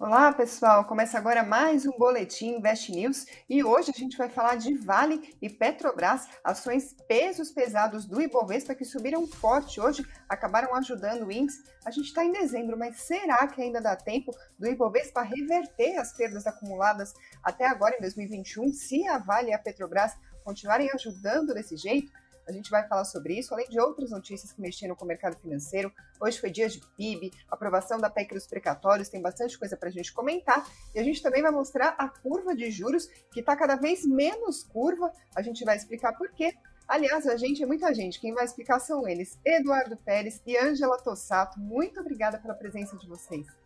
Olá, pessoal! Começa agora mais um Boletim Invest News e hoje a gente vai falar de Vale e Petrobras, ações pesos pesados do Ibovespa que subiram forte hoje, acabaram ajudando o índice. A gente está em dezembro, mas será que ainda dá tempo do Ibovespa reverter as perdas acumuladas até agora em 2021, se a Vale e a Petrobras continuarem ajudando desse jeito? A gente vai falar sobre isso, além de outras notícias que mexeram com o mercado financeiro. Hoje foi dia de PIB, aprovação da PEC dos precatórios, tem bastante coisa para a gente comentar. E a gente também vai mostrar a curva de juros, que está cada vez menos curva. A gente vai explicar por quê. Aliás, a gente é muita gente. Quem vai explicar são eles, Eduardo Pérez e Ângela Tossato. Muito obrigada pela presença de vocês.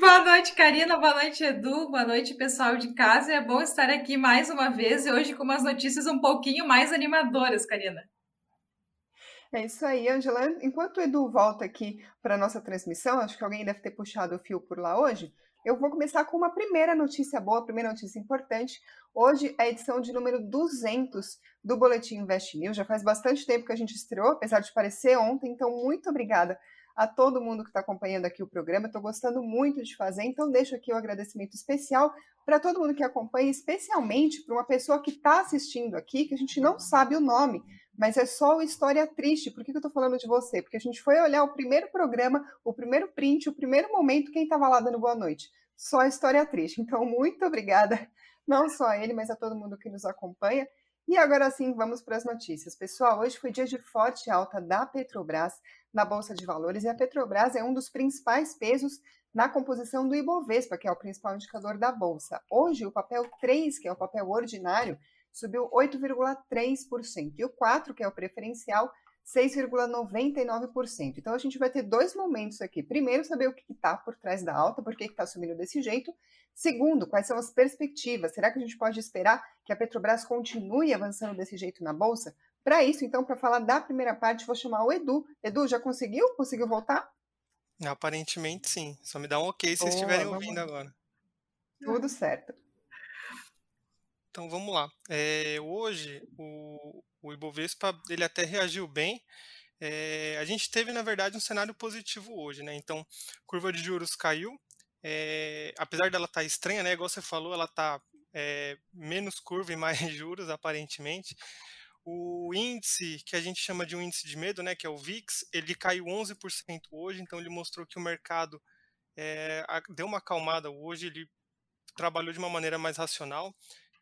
Boa noite, Karina. Boa noite, Edu. Boa noite, pessoal de casa. É bom estar aqui mais uma vez e hoje com umas notícias um pouquinho mais animadoras, Karina. É isso aí, Angela. Enquanto o Edu volta aqui para a nossa transmissão, acho que alguém deve ter puxado o fio por lá hoje. Eu vou começar com uma primeira notícia boa, primeira notícia importante. Hoje é a edição de número 200 do Boletim Invest News. Já faz bastante tempo que a gente estreou, apesar de parecer ontem, então muito obrigada a todo mundo que está acompanhando aqui o programa. Estou gostando muito de fazer, então deixo aqui o um agradecimento especial para todo mundo que acompanha, especialmente para uma pessoa que está assistindo aqui, que a gente não sabe o nome, mas é só o História Triste. Por que, que eu estou falando de você? Porque a gente foi olhar o primeiro programa, o primeiro print, o primeiro momento, quem estava lá dando boa noite. Só a História Triste. Então, muito obrigada, não só a ele, mas a todo mundo que nos acompanha. E agora sim, vamos para as notícias. Pessoal, hoje foi dia de forte alta da Petrobras na Bolsa de Valores e a Petrobras é um dos principais pesos na composição do Ibovespa, que é o principal indicador da Bolsa. Hoje, o papel 3, que é o papel ordinário, subiu 8,3%, e o 4, que é o preferencial, 6,99%. Então a gente vai ter dois momentos aqui. Primeiro, saber o que está por trás da alta, por que está subindo desse jeito. Segundo, quais são as perspectivas? Será que a gente pode esperar que a Petrobras continue avançando desse jeito na Bolsa? Para isso, então, para falar da primeira parte, vou chamar o Edu. Edu, já conseguiu? Conseguiu voltar? Aparentemente sim. Só me dá um ok se vocês estiverem ouvindo agora. Tudo certo. Então vamos lá. É, hoje o, o Ibovespa ele até reagiu bem. É, a gente teve na verdade um cenário positivo hoje, né? Então curva de juros caiu. É, apesar dela estar tá estranha, né? Igual você falou, ela está é, menos curva e mais juros aparentemente. O índice, que a gente chama de um índice de medo, né, que é o VIX, ele caiu 11% hoje, então ele mostrou que o mercado é, deu uma acalmada hoje, ele trabalhou de uma maneira mais racional.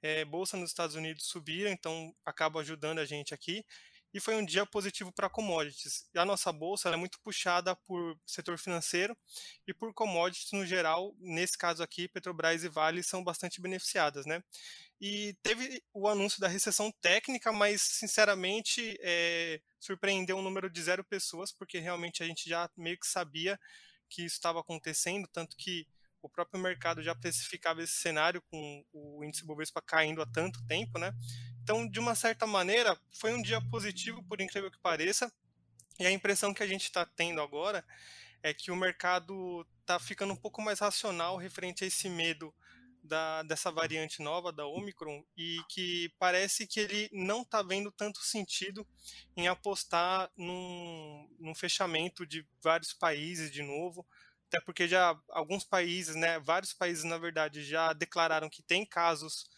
É, bolsa nos Estados Unidos subiram, então acaba ajudando a gente aqui e foi um dia positivo para commodities. E a nossa bolsa é muito puxada por setor financeiro e por commodities no geral. Nesse caso aqui, Petrobras e Vale são bastante beneficiadas, né? E teve o anúncio da recessão técnica, mas sinceramente é, surpreendeu um número de zero pessoas, porque realmente a gente já meio que sabia que isso estava acontecendo, tanto que o próprio mercado já precificava esse cenário com o índice Bovespa caindo há tanto tempo, né? Então, de uma certa maneira, foi um dia positivo, por incrível que pareça. E a impressão que a gente está tendo agora é que o mercado está ficando um pouco mais racional referente a esse medo da, dessa variante nova da Omicron e que parece que ele não está vendo tanto sentido em apostar num, num fechamento de vários países de novo até porque já alguns países, né, vários países na verdade já declararam que tem casos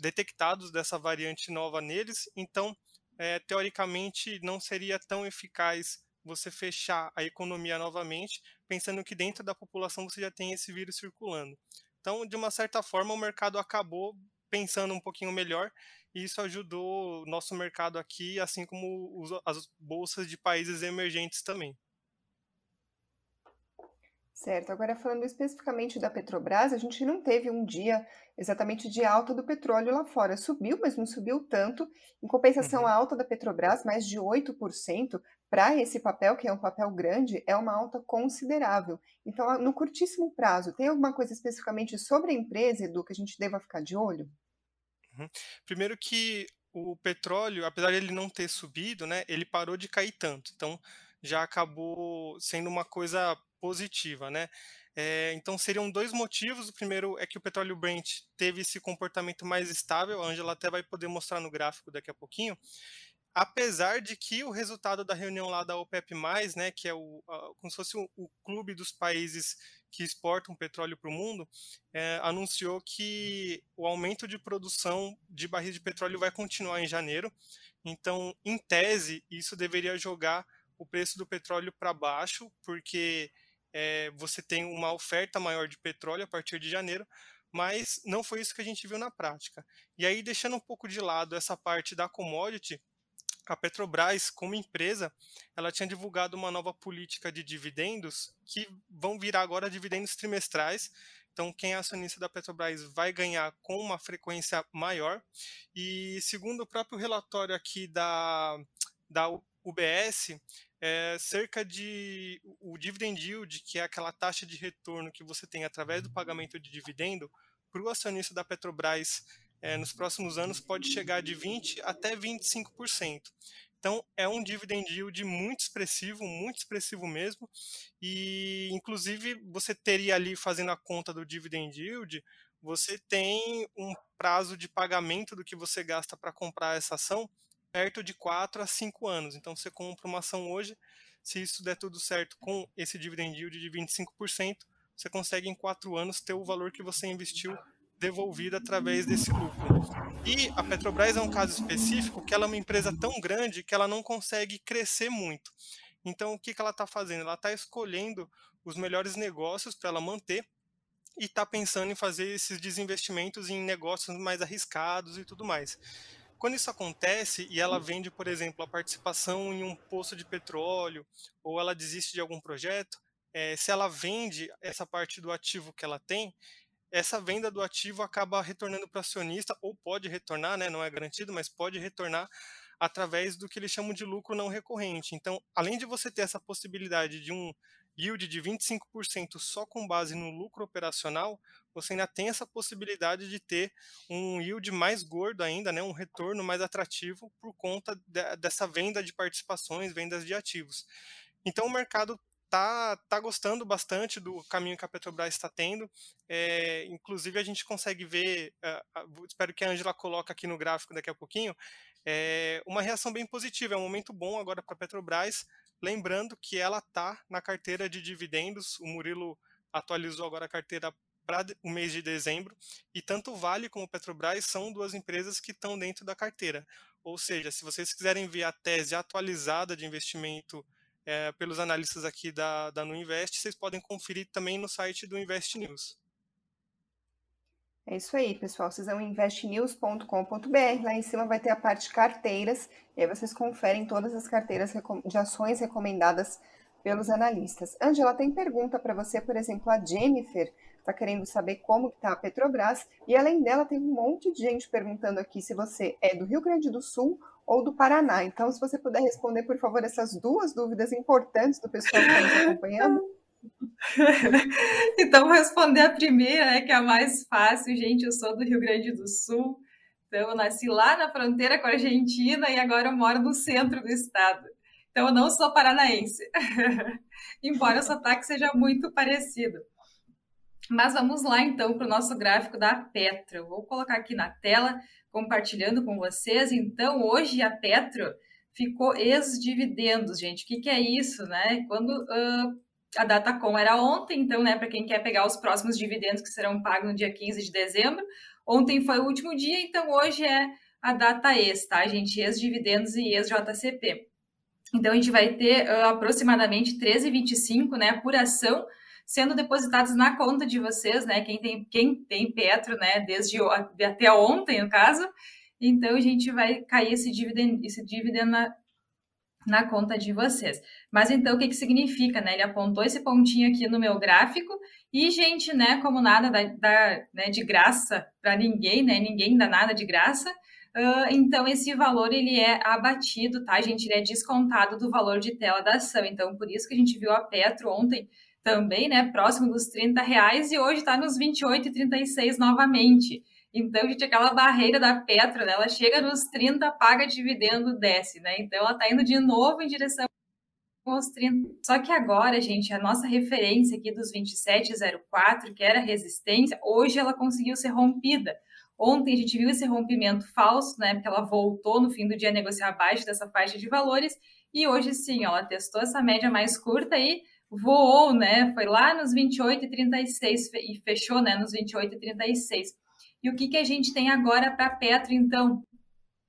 detectados dessa variante nova neles, então é, teoricamente não seria tão eficaz você fechar a economia novamente, pensando que dentro da população você já tem esse vírus circulando. Então, de uma certa forma, o mercado acabou pensando um pouquinho melhor e isso ajudou o nosso mercado aqui, assim como as bolsas de países emergentes também. Certo. Agora, falando especificamente da Petrobras, a gente não teve um dia exatamente de alta do petróleo lá fora. Subiu, mas não subiu tanto. Em compensação, uhum. a alta da Petrobras, mais de 8%, para esse papel, que é um papel grande, é uma alta considerável. Então, no curtíssimo prazo, tem alguma coisa especificamente sobre a empresa, Edu, que a gente deva ficar de olho? Uhum. Primeiro que o petróleo, apesar de ele não ter subido, né, ele parou de cair tanto. Então, já acabou sendo uma coisa positiva, né? É, então seriam dois motivos. O primeiro é que o petróleo Brent teve esse comportamento mais estável. A Angela até vai poder mostrar no gráfico daqui a pouquinho. Apesar de que o resultado da reunião lá da OPEP+, né, que é o, como se fosse o, o clube dos países que exportam petróleo para o mundo, é, anunciou que o aumento de produção de barris de petróleo vai continuar em janeiro. Então, em tese, isso deveria jogar o preço do petróleo para baixo, porque é, você tem uma oferta maior de petróleo a partir de janeiro, mas não foi isso que a gente viu na prática. E aí, deixando um pouco de lado essa parte da commodity, a Petrobras, como empresa, ela tinha divulgado uma nova política de dividendos que vão virar agora dividendos trimestrais. Então, quem é acionista da Petrobras vai ganhar com uma frequência maior. E segundo o próprio relatório aqui da, da UBS, é cerca de o dividend yield, que é aquela taxa de retorno que você tem através do pagamento de dividendo, para o acionista da Petrobras é, nos próximos anos pode chegar de 20% até 25%. Então, é um dividend yield muito expressivo, muito expressivo mesmo. E, inclusive, você teria ali, fazendo a conta do dividend yield, você tem um prazo de pagamento do que você gasta para comprar essa ação perto de 4 a 5 anos. Então, você compra uma ação hoje, se isso der tudo certo com esse dividend yield de 25%, você consegue em 4 anos ter o valor que você investiu devolvida através desse lucro. E a Petrobras é um caso específico que ela é uma empresa tão grande que ela não consegue crescer muito. Então, o que, que ela está fazendo? Ela está escolhendo os melhores negócios para ela manter e está pensando em fazer esses desinvestimentos em negócios mais arriscados e tudo mais. Quando isso acontece e ela vende, por exemplo, a participação em um poço de petróleo ou ela desiste de algum projeto, é, se ela vende essa parte do ativo que ela tem, essa venda do ativo acaba retornando para o acionista, ou pode retornar, né, não é garantido, mas pode retornar através do que eles chamam de lucro não recorrente. Então, além de você ter essa possibilidade de um yield de 25% só com base no lucro operacional, você ainda tem essa possibilidade de ter um yield mais gordo ainda, né, um retorno mais atrativo por conta de, dessa venda de participações, vendas de ativos. Então o mercado tá, tá gostando bastante do caminho que a Petrobras está tendo. É, inclusive, a gente consegue ver, uh, espero que a Angela coloque aqui no gráfico daqui a pouquinho, é, uma reação bem positiva. É um momento bom agora para a Petrobras. Lembrando que ela está na carteira de dividendos. O Murilo atualizou agora a carteira para o mês de dezembro. E tanto Vale como Petrobras são duas empresas que estão dentro da carteira. Ou seja, se vocês quiserem ver a tese atualizada de investimento é, pelos analistas aqui da, da Nuinvest, vocês podem conferir também no site do Invest News. É isso aí, pessoal. Vocês vão investnews.com.br. Lá em cima vai ter a parte carteiras. E aí vocês conferem todas as carteiras de ações recomendadas pelos analistas. Angela, tem pergunta para você, por exemplo, a Jennifer está querendo saber como está a Petrobras. E além dela, tem um monte de gente perguntando aqui se você é do Rio Grande do Sul ou do Paraná. Então, se você puder responder, por favor, essas duas dúvidas importantes do pessoal que está nos acompanhando. então, vou responder a primeira, né, que é a mais fácil. Gente, eu sou do Rio Grande do Sul. Então, eu nasci lá na fronteira com a Argentina e agora eu moro no centro do estado. Então, eu não sou paranaense, embora o sotaque seja muito parecido. Mas vamos lá, então, para o nosso gráfico da Petro. Vou colocar aqui na tela compartilhando com vocês. Então, hoje a Petro ficou ex-dividendos, gente. O que, que, é isso, né? Quando uh, a data com era ontem, então, né, para quem quer pegar os próximos dividendos que serão pagos no dia 15 de dezembro, ontem foi o último dia, então hoje é a data ex, tá, gente? Ex-dividendos e ex-JCP. Então, a gente vai ter uh, aproximadamente 13,25, né, por ação, sendo depositados na conta de vocês, né? Quem tem, quem tem Petro, né? Desde até ontem, no caso. Então, a gente vai cair esse dividendo, esse dividendo na, na conta de vocês. Mas então, o que, que significa, né? Ele apontou esse pontinho aqui no meu gráfico e, gente, né? Como nada dá, né, de graça para ninguém, né? Ninguém dá nada de graça. Uh, então, esse valor ele é abatido, tá, gente? Ele é descontado do valor de tela da ação. Então, por isso que a gente viu a Petro ontem também, né, próximo dos 30 reais e hoje está nos 28,36 novamente. Então, gente, aquela barreira da Petro, né, ela chega nos 30, paga dividendo, desce, né? Então, ela está indo de novo em direção aos 30. Só que agora, gente, a nossa referência aqui dos 27,04, que era resistência, hoje ela conseguiu ser rompida. Ontem a gente viu esse rompimento falso, né? Porque ela voltou no fim do dia a negociar abaixo dessa faixa de valores. E hoje sim, ela testou essa média mais curta aí voou, né? Foi lá nos 28,36 e fechou, né? Nos 28,36. E o que, que a gente tem agora para Petro, então?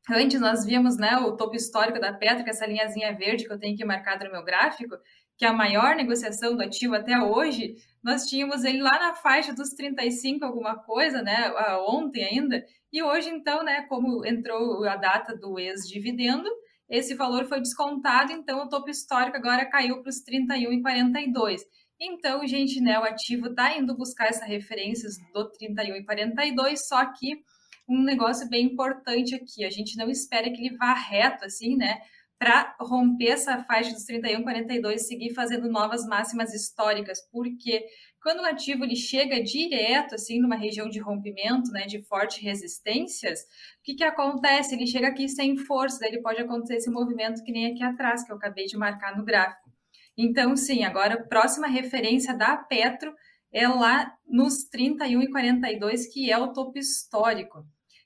Antes nós víamos, né, o topo histórico da Petro, que é essa linhazinha verde que eu tenho aqui marcada no meu gráfico, que é a maior negociação do ativo até hoje, nós tínhamos ele lá na faixa dos 35 alguma coisa, né, ontem ainda, e hoje então, né, como entrou a data do ex-dividendo, esse valor foi descontado, então o topo histórico agora caiu para os 31,42. Então, gente, né, o ativo está indo buscar essa referências do 31,42, só que um negócio bem importante aqui, a gente não espera que ele vá reto assim, né, para romper essa faixa dos 31,42 e seguir fazendo novas máximas históricas, porque quando o ativo ele chega direto assim numa região de rompimento, né, de fortes resistências, o que que acontece? Ele chega aqui sem força, daí ele pode acontecer esse movimento que nem aqui atrás que eu acabei de marcar no gráfico. Então, sim, agora a próxima referência da Petro é lá nos 31,42, que é o topo histórico.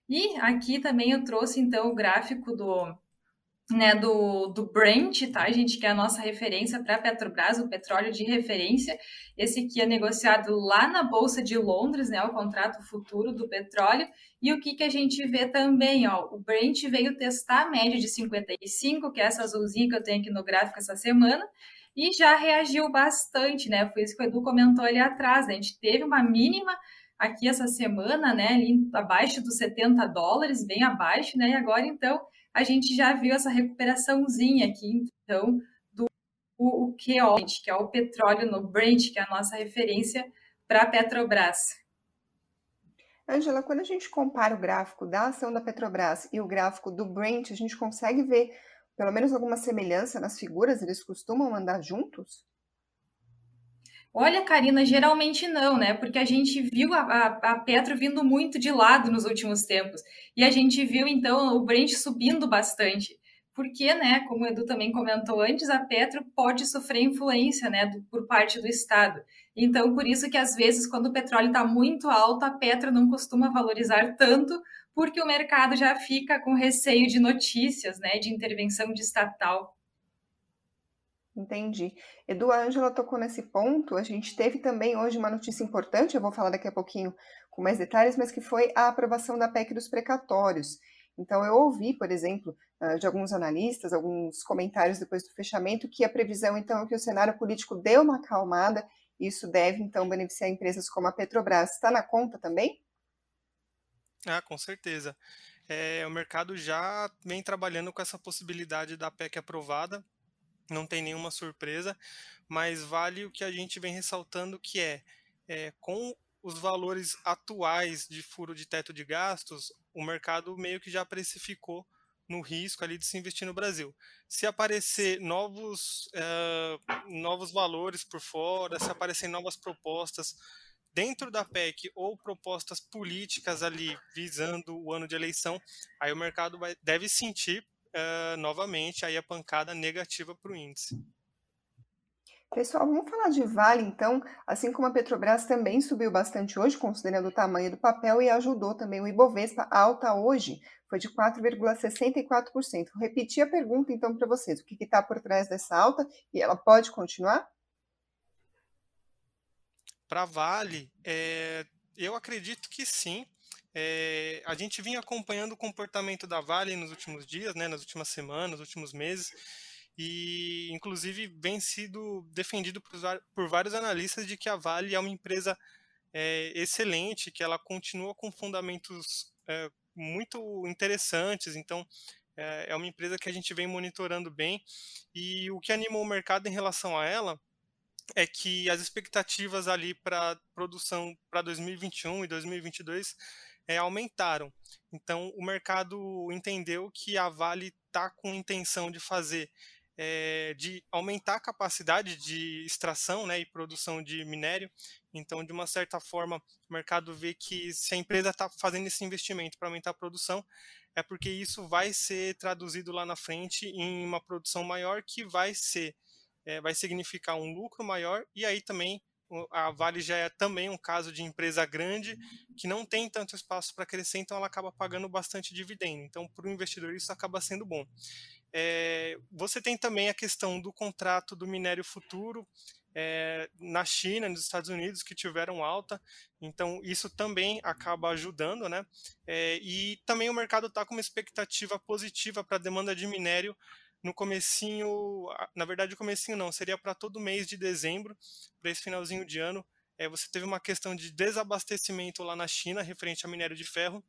E aqui também eu trouxe então o gráfico do né, do, do Brent, tá, gente, que é a nossa referência para a Petrobras, o petróleo de referência. Esse aqui é negociado lá na Bolsa de Londres, né, o contrato futuro do petróleo. E o que, que a gente vê também, ó, o Brent veio testar a média de 55, que é essa azulzinha que eu tenho aqui no gráfico essa semana, e já reagiu bastante, né, foi isso que o Edu comentou ali atrás, né? a gente teve uma mínima aqui essa semana, né, ali abaixo dos 70 dólares, bem abaixo, né, e agora então a gente já viu essa recuperaçãozinha aqui, então, do o, o que é o petróleo no Brent, que é a nossa referência para a Petrobras. Angela, quando a gente compara o gráfico da ação da Petrobras e o gráfico do Brent, a gente consegue ver pelo menos alguma semelhança nas figuras? Eles costumam andar juntos? Olha, Karina, geralmente não, né? Porque a gente viu a, a, a, Petro vindo muito de lado nos últimos tempos. E a gente viu, então, o Brent subindo bastante. Porque, né, como o Edu também comentou antes, a Petro pode sofrer influência, né, do, por parte do Estado. Então, por isso que, às vezes, quando o petróleo está muito alto, a Petro não costuma valorizar tanto, porque o mercado já fica com receio de notícias, né, de intervenção de estatal. Entendi. Edu, a Ângela tocou nesse ponto. A gente teve também hoje uma notícia importante, eu vou falar daqui a pouquinho com mais detalhes, mas que foi a aprovação da PEC dos precatórios. Então, eu ouvi, por exemplo, ah, de alguns analistas, alguns comentários depois do fechamento, que a previsão, então, é que o cenário político deu uma acalmada, e isso deve, então, beneficiar empresas como a Petrobras. Está na conta também? Ah, com certeza. É, o mercado já vem trabalhando com essa possibilidade da PEC aprovada, não tem nenhuma surpresa, mas vale o que a gente vem ressaltando que é, é com os valores atuais de furo de teto de gastos, o mercado meio que já precificou no risco ali de se investir no Brasil. Se aparecer novos, uh, novos valores por fora, se aparecerem novas propostas dentro da PEC ou propostas políticas ali visando o ano de eleição, aí o mercado vai, deve sentir uh, novamente aí a pancada negativa para o índice. Pessoal, vamos falar de Vale então. Assim como a Petrobras também subiu bastante hoje, considerando o tamanho do papel, e ajudou também o Ibovespa alta hoje, foi de 4,64%. Vou repetir a pergunta então para vocês: o que está por trás dessa alta e ela pode continuar? Para Vale, é, eu acredito que sim. É, a gente vinha acompanhando o comportamento da Vale nos últimos dias, né, nas últimas semanas, nos últimos meses, e inclusive vem sido defendido por, por vários analistas de que a Vale é uma empresa é, excelente, que ela continua com fundamentos é, muito interessantes, então é, uma empresa que a gente vem monitorando bem, e o que animou o mercado em relação a ela é que as expectativas ali para produção para 2021 e 2022 é, aumentaram. Então, o mercado entendeu que a Vale está com intenção de fazer, é, de aumentar a capacidade de extração né, e produção de minério. Então, de uma certa forma, o mercado vê que se a empresa está fazendo esse investimento para aumentar a produção, é porque isso vai ser traduzido lá na frente em uma produção maior que vai ser, é, vai significar um lucro maior e aí também a Vale já é também um caso de empresa grande que não tem tanto espaço para crescer, então ela acaba pagando bastante dividendo. Então, para o investidor, isso acaba sendo bom. É, você tem também a questão do contrato do minério futuro, é, na China, nos Estados Unidos, que tiveram alta. Então, isso também acaba ajudando, né? É, e também o mercado está com uma expectativa positiva para a demanda de minério no comecinho, na verdade o comecinho não, seria para todo mês de dezembro, para esse finalzinho de ano, é, você teve uma questão de desabastecimento lá na China referente a minério de ferro,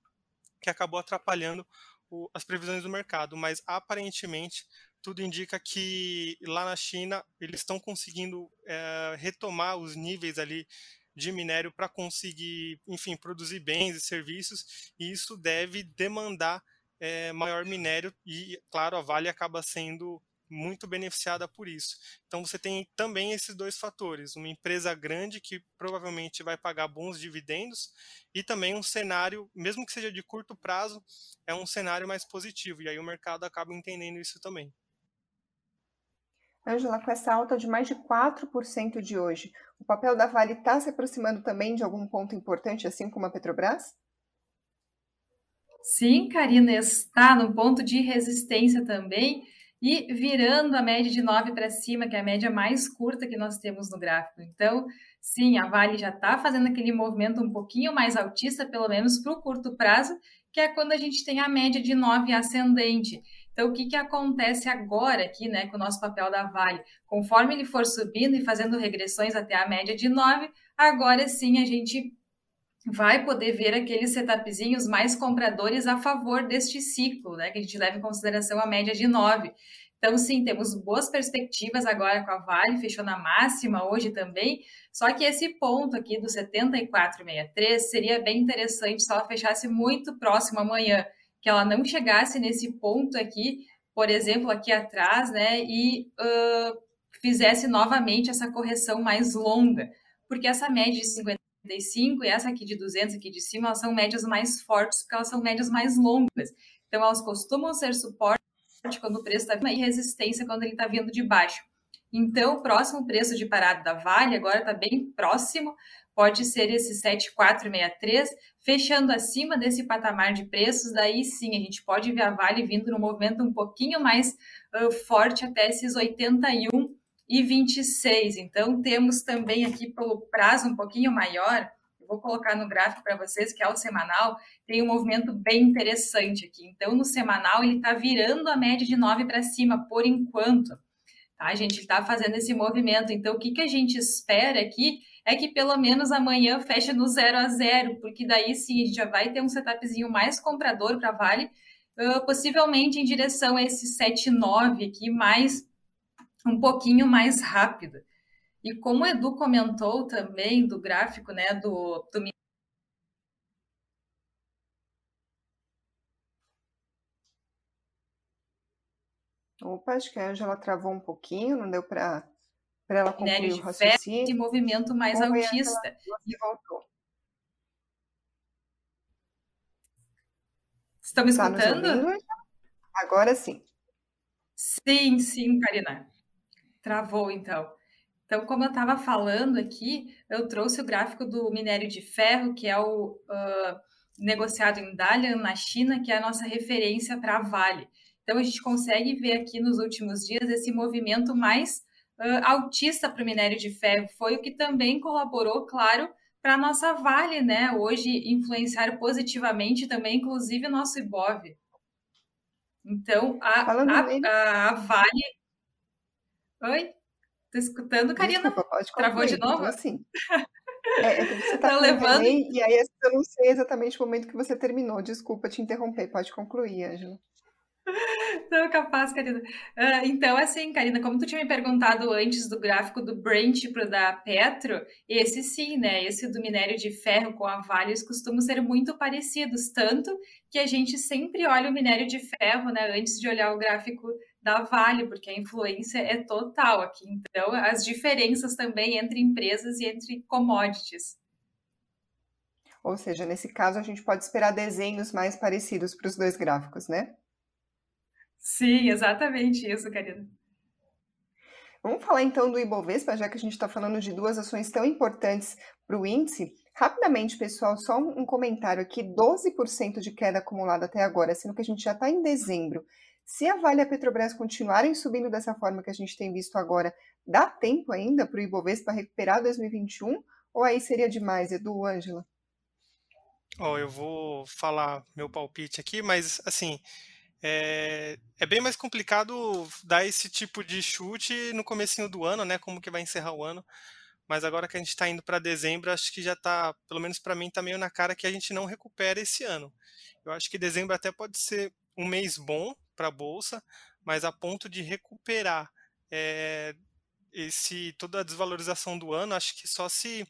que acabou atrapalhando o, as previsões do mercado, mas aparentemente tudo indica que lá na China eles estão conseguindo é, retomar os níveis ali de minério para conseguir, enfim, produzir bens e serviços, e isso deve demandar é, maior minério e, claro, a Vale acaba sendo muito beneficiada por isso. Então você tem também esses dois fatores, uma empresa grande que provavelmente vai pagar bons dividendos e também um cenário, mesmo que seja de curto prazo, é um cenário mais positivo e aí o mercado acaba entendendo isso também. Angela, com essa alta de mais de 4% de hoje, o papel da Vale está se aproximando também de algum ponto importante, assim como a Petrobras? Sim, Karina, está no ponto de resistência também e virando a média de 9 para cima, que é a média mais curta que nós temos no gráfico. Então, sim, a Vale já está fazendo aquele movimento um pouquinho mais altista, pelo menos para o curto prazo, que é quando a gente tem a média de 9 ascendente. Então, o que, que acontece agora aqui, né, com o nosso papel da Vale? Conforme ele for subindo e fazendo regressões até a média de 9, agora sim a gente vai poder ver aqueles setupzinhos mais compradores a favor deste ciclo, né, que a gente leva em consideração a média de 9. Então, sim, temos boas perspectivas agora com a Vale, fechou na máxima hoje também, só que esse ponto aqui do 74,63 seria bem interessante se ela fechasse muito próximo amanhã, que ela não chegasse nesse ponto aqui, por exemplo, aqui atrás, né, e uh, fizesse novamente essa correção mais longa, porque essa média de 55 e essa aqui de 200 aqui de cima, elas são médias mais fortes, porque elas são médias mais longas. Então, elas costumam ser suporte quando o preço está e resistência quando ele está vindo de baixo. Então, o próximo preço de parada da Vale agora está bem próximo, pode ser esse 7463, fechando acima desse patamar de preços, daí sim a gente pode ver a Vale vindo no movimento um pouquinho mais uh, forte até esses 81 e 26. Então temos também aqui pelo prazo um pouquinho maior, eu vou colocar no gráfico para vocês, que é o semanal, tem um movimento bem interessante aqui. Então, no semanal, ele está virando a média de 9 para cima, por enquanto. Tá, a gente está fazendo esse movimento. Então, o que, que a gente espera aqui é que pelo menos amanhã feche no 0 a 0, porque daí sim a gente já vai ter um setupzinho mais comprador para Vale, uh, possivelmente em direção a esse 7,9 aqui, mais um pouquinho mais rápido. E como o Edu comentou também do gráfico, né, do, do Opa, acho que a Angela travou um pouquinho, não deu para para ela concluir o raciocínio. De movimento mais Como autista. E voltou. Estão me tá escutando? Agora sim. Sim, sim, Karina. Travou, então. Então, como eu estava falando aqui, eu trouxe o gráfico do minério de ferro, que é o uh, negociado em Dalian, na China, que é a nossa referência para a Vale. Então, a gente consegue ver aqui nos últimos dias esse movimento mais uh, altista para o minério de ferro. Foi o que também colaborou, claro, para a nossa Vale, né? Hoje influenciar positivamente também, inclusive, o nosso IBOV. Então, a, a, a, a Vale. Oi? Tô escutando, Karina? Desculpa, pode Travou de novo? Assim. É, é você tá, tá levando. E aí eu não sei exatamente o momento que você terminou. Desculpa te interromper. Pode concluir, Ângela. Não, capaz, Karina. Uh, então, assim, Karina, como tu tinha me perguntado antes do gráfico do Brent para da Petro, esse sim, né? Esse do minério de ferro com a Vale, eles costumam ser muito parecidos, tanto que a gente sempre olha o minério de ferro, né? Antes de olhar o gráfico da Vale, porque a influência é total aqui. Então, as diferenças também entre empresas e entre commodities. Ou seja, nesse caso, a gente pode esperar desenhos mais parecidos para os dois gráficos, né? Sim, exatamente isso, Karina. Vamos falar então do Ibovespa, já que a gente está falando de duas ações tão importantes para o índice. Rapidamente, pessoal, só um comentário aqui: 12% de queda acumulada até agora, sendo que a gente já está em dezembro. Se a Vale e a Petrobras continuarem subindo dessa forma que a gente tem visto agora, dá tempo ainda para o Ibovespa recuperar 2021? Ou aí seria demais, Edu, Ângela? Oh, eu vou falar meu palpite aqui, mas assim, é, é, bem mais complicado dar esse tipo de chute no comecinho do ano, né? Como que vai encerrar o ano. Mas agora que a gente está indo para dezembro, acho que já está, pelo menos para mim, está meio na cara que a gente não recupera esse ano. Eu acho que dezembro até pode ser um mês bom para a bolsa, mas a ponto de recuperar é, esse toda a desvalorização do ano, acho que só se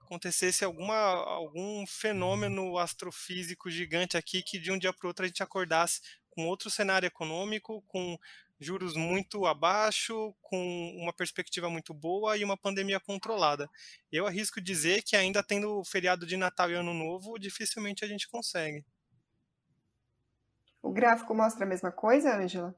acontecesse alguma, algum fenômeno astrofísico gigante aqui que de um dia para o outro a gente acordasse com outro cenário econômico, com juros muito abaixo, com uma perspectiva muito boa e uma pandemia controlada. Eu arrisco dizer que ainda tendo feriado de Natal e Ano Novo, dificilmente a gente consegue. O gráfico mostra a mesma coisa, Ângela?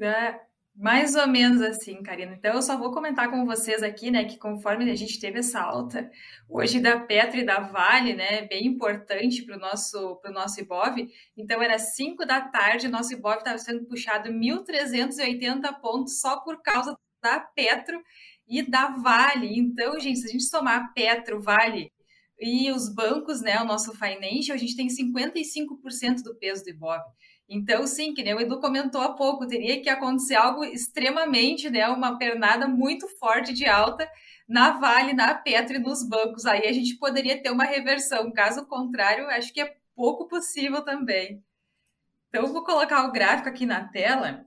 É, mais ou menos assim, Karina. Então, eu só vou comentar com vocês aqui, né, que conforme a gente teve essa alta hoje da Petra e da Vale, né, bem importante para o nosso, pro nosso IBOV. Então, era 5 da tarde, nosso IBOV estava sendo puxado 1.380 pontos só por causa da Petro e da Vale. Então, gente, se a gente tomar Petro, Vale e os bancos, né, o nosso financial, a gente tem 55% do peso do IBOV. Então, sim, que nem o Edu comentou há pouco, teria que acontecer algo extremamente, né, uma pernada muito forte de alta na Vale, na Petro e nos bancos. Aí a gente poderia ter uma reversão. Caso contrário, acho que é pouco possível também. Então, eu vou colocar o gráfico aqui na tela.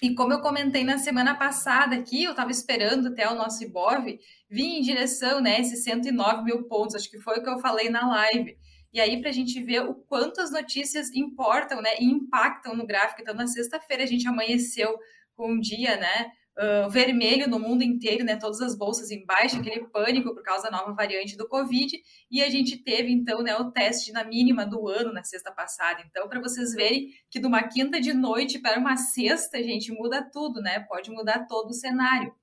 E como eu comentei na semana passada aqui, eu estava esperando até o nosso IBOV vir em direção, né, esses 109 mil pontos, acho que foi o que eu falei na live. E aí, para a gente ver o quanto as notícias importam, né, e impactam no gráfico. Então, na sexta-feira, a gente amanheceu com um dia, né, vermelho no mundo inteiro, né, todas as bolsas em baixa, aquele pânico por causa da nova variante do Covid. E a gente teve, então, né, o teste na mínima do ano na sexta passada. Então, para vocês verem que de uma quinta de noite para uma sexta, gente, muda tudo, né? Pode mudar todo o cenário.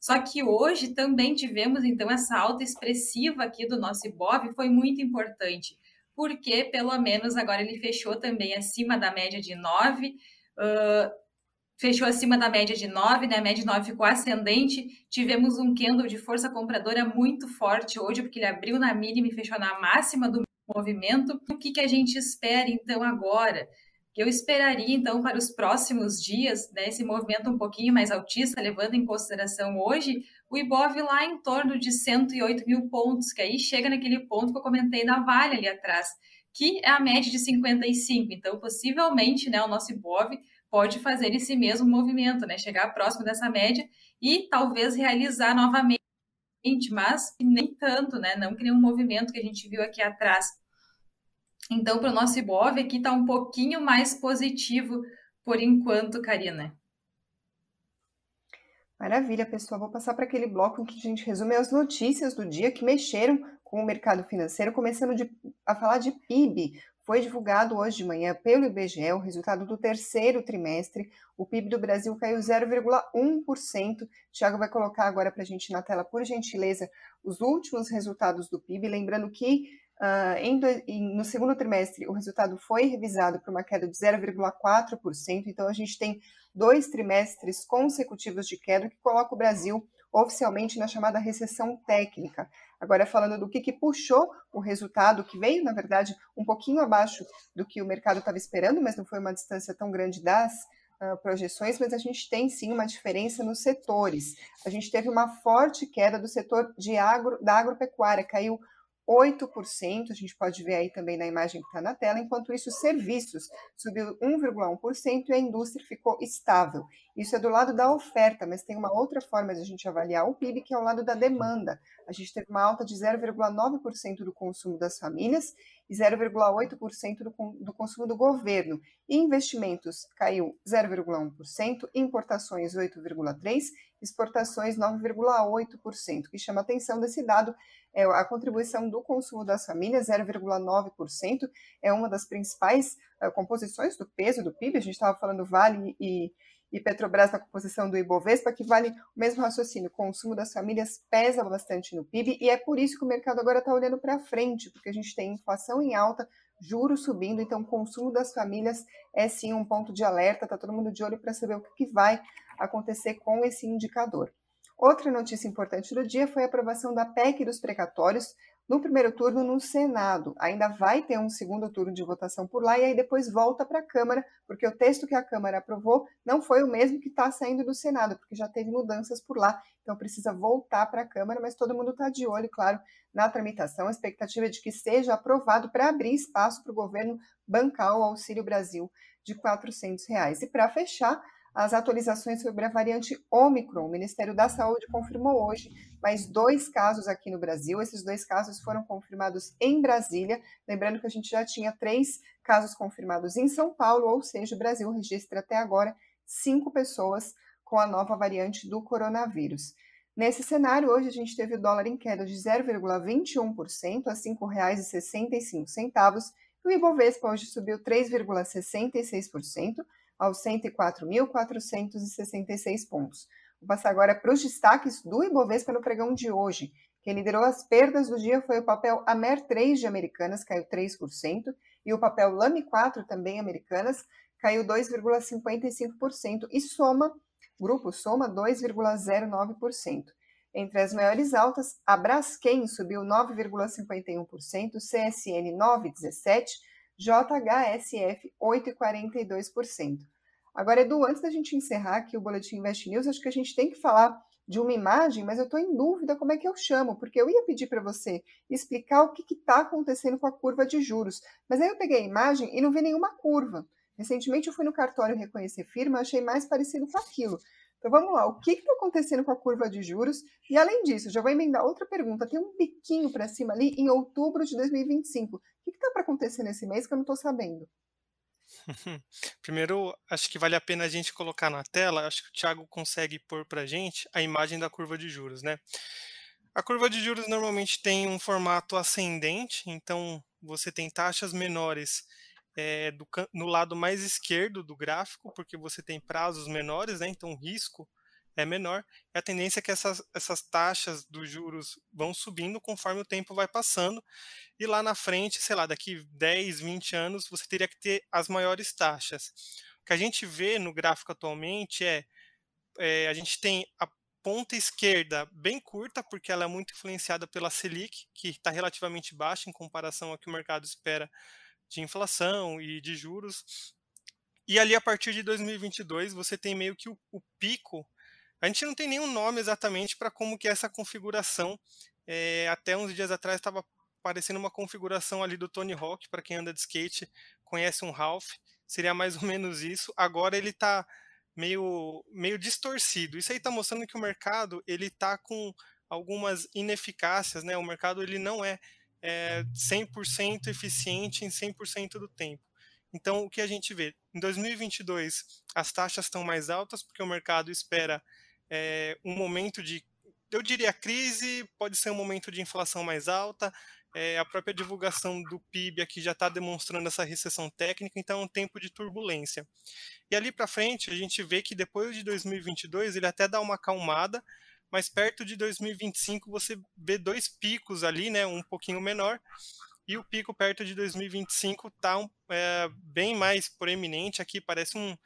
Só que hoje também tivemos, então, essa alta expressiva aqui do nosso Ibov, foi muito importante porque pelo menos agora ele fechou também acima da média de 9, uh, fechou acima da média de 9, né? A média de 9 ficou ascendente. Tivemos um candle de força compradora muito forte hoje, porque ele abriu na mínima e fechou na máxima do movimento. O que, que a gente espera então agora? Eu esperaria, então, para os próximos dias, né, esse movimento um pouquinho mais altista, levando em consideração hoje o Ibov lá em torno de 108 mil pontos, que aí chega naquele ponto que eu comentei da Vale ali atrás, que é a média de 55. Então, possivelmente, né, o nosso Ibov pode fazer esse mesmo movimento, né, chegar próximo dessa média e talvez realizar novamente, mas nem tanto, né, não que nenhum movimento que a gente viu aqui atrás. Então, para o nosso Ibov aqui está um pouquinho mais positivo por enquanto, Karina. Maravilha, pessoal. Vou passar para aquele bloco em que a gente resume as notícias do dia que mexeram com o mercado financeiro, começando de, a falar de PIB. Foi divulgado hoje de manhã pelo IBGE o resultado do terceiro trimestre. O PIB do Brasil caiu 0,1%. Tiago vai colocar agora para a gente na tela, por gentileza, os últimos resultados do PIB. Lembrando que Uh, em do, em, no segundo trimestre, o resultado foi revisado para uma queda de 0,4%, então a gente tem dois trimestres consecutivos de queda, que coloca o Brasil oficialmente na chamada recessão técnica. Agora, falando do que, que puxou o resultado, que veio, na verdade, um pouquinho abaixo do que o mercado estava esperando, mas não foi uma distância tão grande das uh, projeções, mas a gente tem sim uma diferença nos setores. A gente teve uma forte queda do setor de agro, da agropecuária, caiu 8%, a gente pode ver aí também na imagem que está na tela, enquanto isso, serviços subiu 1,1% e a indústria ficou estável. Isso é do lado da oferta, mas tem uma outra forma de a gente avaliar o PIB, que é o lado da demanda. A gente teve uma alta de 0,9% do consumo das famílias e 0,8% do, consumo do governo. Investimentos caiu 0,1%, importações 8,3%, exportações 9,8%. O que chama atenção desse dado é a contribuição do consumo das famílias, 0,9%, é uma das principais uh, composições do peso do PIB. A gente estava falando Vale e, e Petrobras na composição do Ibovespa, que vale o mesmo raciocínio. O consumo das famílias pesa bastante no PIB e é por isso que o mercado agora está olhando para frente, porque a gente tem inflação em alta, juros subindo, então o consumo das famílias é sim um ponto de alerta, está todo mundo de olho para saber o que, que vai acontecer com esse indicador. Outra notícia importante do dia foi a aprovação da PEC dos precatórios no primeiro turno no Senado. Ainda vai ter um segundo turno de votação por lá e aí depois volta para a Câmara, porque o texto que a Câmara aprovou não foi o mesmo que está saindo do Senado, porque já teve mudanças por lá, então precisa voltar para a Câmara, mas todo mundo está de olho, claro, na tramitação. A expectativa é de que seja aprovado para abrir espaço para o governo bancar o Auxílio Brasil de 400 reais. E para fechar, as atualizações sobre a variante Omicron. O Ministério da Saúde confirmou hoje mais dois casos aqui no Brasil. Esses dois casos foram confirmados em Brasília. Lembrando que a gente já tinha três casos confirmados em São Paulo, ou seja, o Brasil registra até agora cinco pessoas com a nova variante do coronavírus. Nesse cenário, hoje a gente teve o dólar em queda de 0,21% a R$ 5,65. E o Ibovespa hoje subiu 3,66% aos 104.466 pontos. Vou passar agora para os destaques do Ibovespa no pregão de hoje. Quem liderou as perdas do dia foi o papel Amer 3 de Americanas, caiu 3%, e o papel Lame 4, também Americanas, caiu 2,55%, e Soma, grupo Soma, 2,09%. Entre as maiores altas, a Braskem subiu 9,51%, CSN 9,17%, JHSF 8,42%. Agora, Edu, antes da gente encerrar aqui o Boletim Invest News, acho que a gente tem que falar de uma imagem, mas eu estou em dúvida como é que eu chamo, porque eu ia pedir para você explicar o que está acontecendo com a curva de juros. Mas aí eu peguei a imagem e não vi nenhuma curva. Recentemente eu fui no cartório reconhecer firma, achei mais parecido com aquilo. Então vamos lá, o que está acontecendo com a curva de juros? E além disso, já vou emendar outra pergunta. Tem um biquinho para cima ali em outubro de 2025. O que está para acontecer nesse mês que eu não estou sabendo? Primeiro, acho que vale a pena a gente colocar na tela, acho que o Thiago consegue pôr para a gente a imagem da curva de juros, né? A curva de juros normalmente tem um formato ascendente, então você tem taxas menores é, do, no lado mais esquerdo do gráfico, porque você tem prazos menores, né, então o risco é menor, e a tendência é que essas, essas taxas dos juros vão subindo conforme o tempo vai passando, e lá na frente, sei lá, daqui 10, 20 anos, você teria que ter as maiores taxas. O que a gente vê no gráfico atualmente é, é a gente tem a ponta esquerda bem curta, porque ela é muito influenciada pela Selic, que está relativamente baixa em comparação ao que o mercado espera de inflação e de juros. E ali, a partir de 2022, você tem meio que o, o pico. A gente não tem nenhum nome exatamente para como que é essa configuração. É, até uns dias atrás estava parecendo uma configuração ali do Tony Hawk, para quem anda de skate, conhece um Ralph, seria mais ou menos isso. Agora ele está meio, meio distorcido. Isso aí está mostrando que o mercado ele está com algumas ineficácias, né? O mercado ele não é é, 100% eficiente em 100% do tempo. Então, o que a gente vê? Em 2022, as taxas estão mais altas porque o mercado espera é, um momento de, eu diria, crise, pode ser um momento de inflação mais alta, é, a própria divulgação do PIB aqui já está demonstrando essa recessão técnica, então é um tempo de turbulência. E ali para frente, a gente vê que depois de 2022 ele até dá uma acalmada, mas perto de 2025 você vê dois picos ali, né, um pouquinho menor, e o pico perto de 2025 está é, bem mais proeminente aqui, parece um,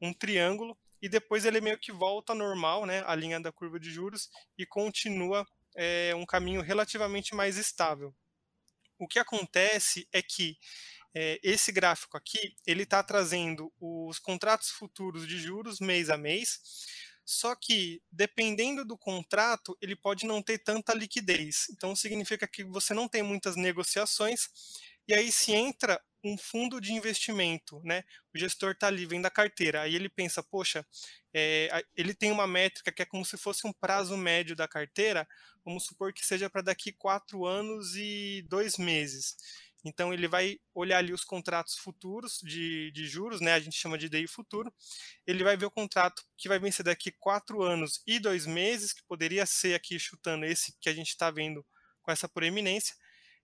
um triângulo, e depois ele meio que volta normal, né, a linha da curva de juros, e continua é, um caminho relativamente mais estável. O que acontece é que é, esse gráfico aqui ele está trazendo os contratos futuros de juros mês a mês, só que, dependendo do contrato, ele pode não ter tanta liquidez. Então, significa que você não tem muitas negociações. E aí, se entra um fundo de investimento, né? O gestor está ali, vem da carteira. Aí ele pensa, poxa, é, ele tem uma métrica que é como se fosse um prazo médio da carteira. Vamos supor que seja para daqui quatro anos e dois meses. Então ele vai olhar ali os contratos futuros de, de juros, né? A gente chama de DI futuro. Ele vai ver o contrato que vai vencer daqui quatro anos e dois meses, que poderia ser aqui chutando esse que a gente está vendo com essa proeminência.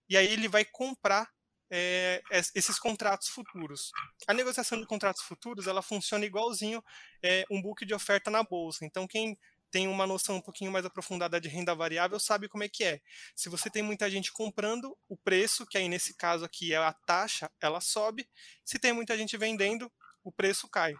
E aí ele vai comprar é, esses contratos futuros. A negociação de contratos futuros ela funciona igualzinho é, um book de oferta na bolsa. Então quem tem uma noção um pouquinho mais aprofundada de renda variável sabe como é que é. Se você tem muita gente comprando, o preço, que aí nesse caso aqui é a taxa, ela sobe. Se tem muita gente vendendo, o preço cai.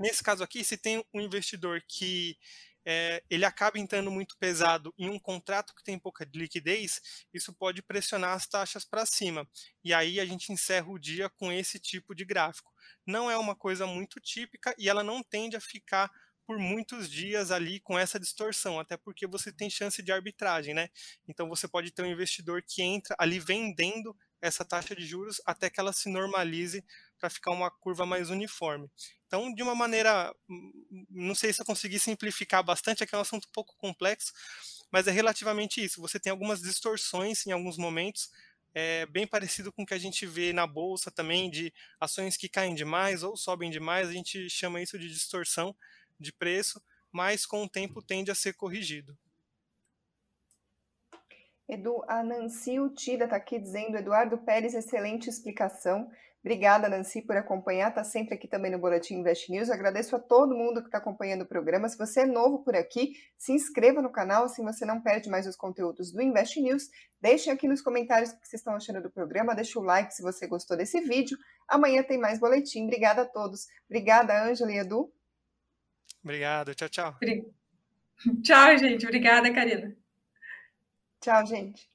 Nesse caso aqui, se tem um investidor que é, ele acaba entrando muito pesado em um contrato que tem pouca liquidez, isso pode pressionar as taxas para cima. E aí a gente encerra o dia com esse tipo de gráfico. Não é uma coisa muito típica e ela não tende a ficar por muitos dias ali com essa distorção, até porque você tem chance de arbitragem, né? Então você pode ter um investidor que entra ali vendendo essa taxa de juros até que ela se normalize para ficar uma curva mais uniforme. Então, de uma maneira, hum, não sei se eu consegui simplificar bastante, aqui é um assunto um pouco complexo, mas é relativamente isso. Você tem algumas distorções em alguns momentos, é bem parecido com o que a gente vê na bolsa também, de ações que caem demais ou sobem demais, a gente chama isso de distorção de preço, mas com o tempo tende a ser corrigido. Edu, a Nancy Utida está aqui dizendo, Eduardo Pérez, excelente explicação. Obrigada, Nancy, por acompanhar. Está sempre aqui também no Boletim Invest News. agradeço a todo mundo que está acompanhando o programa. Se você é novo por aqui, se inscreva no canal, assim você não perde mais os conteúdos do Invest News. Deixem aqui nos comentários o que vocês estão achando do programa. Deixe o like se você gostou desse vídeo. Amanhã tem mais boletim. Obrigada a todos. Obrigada, Ângela e Edu. Obrigado. Tchau, tchau. Tchau, gente. Obrigada, Karina. Tchau, gente.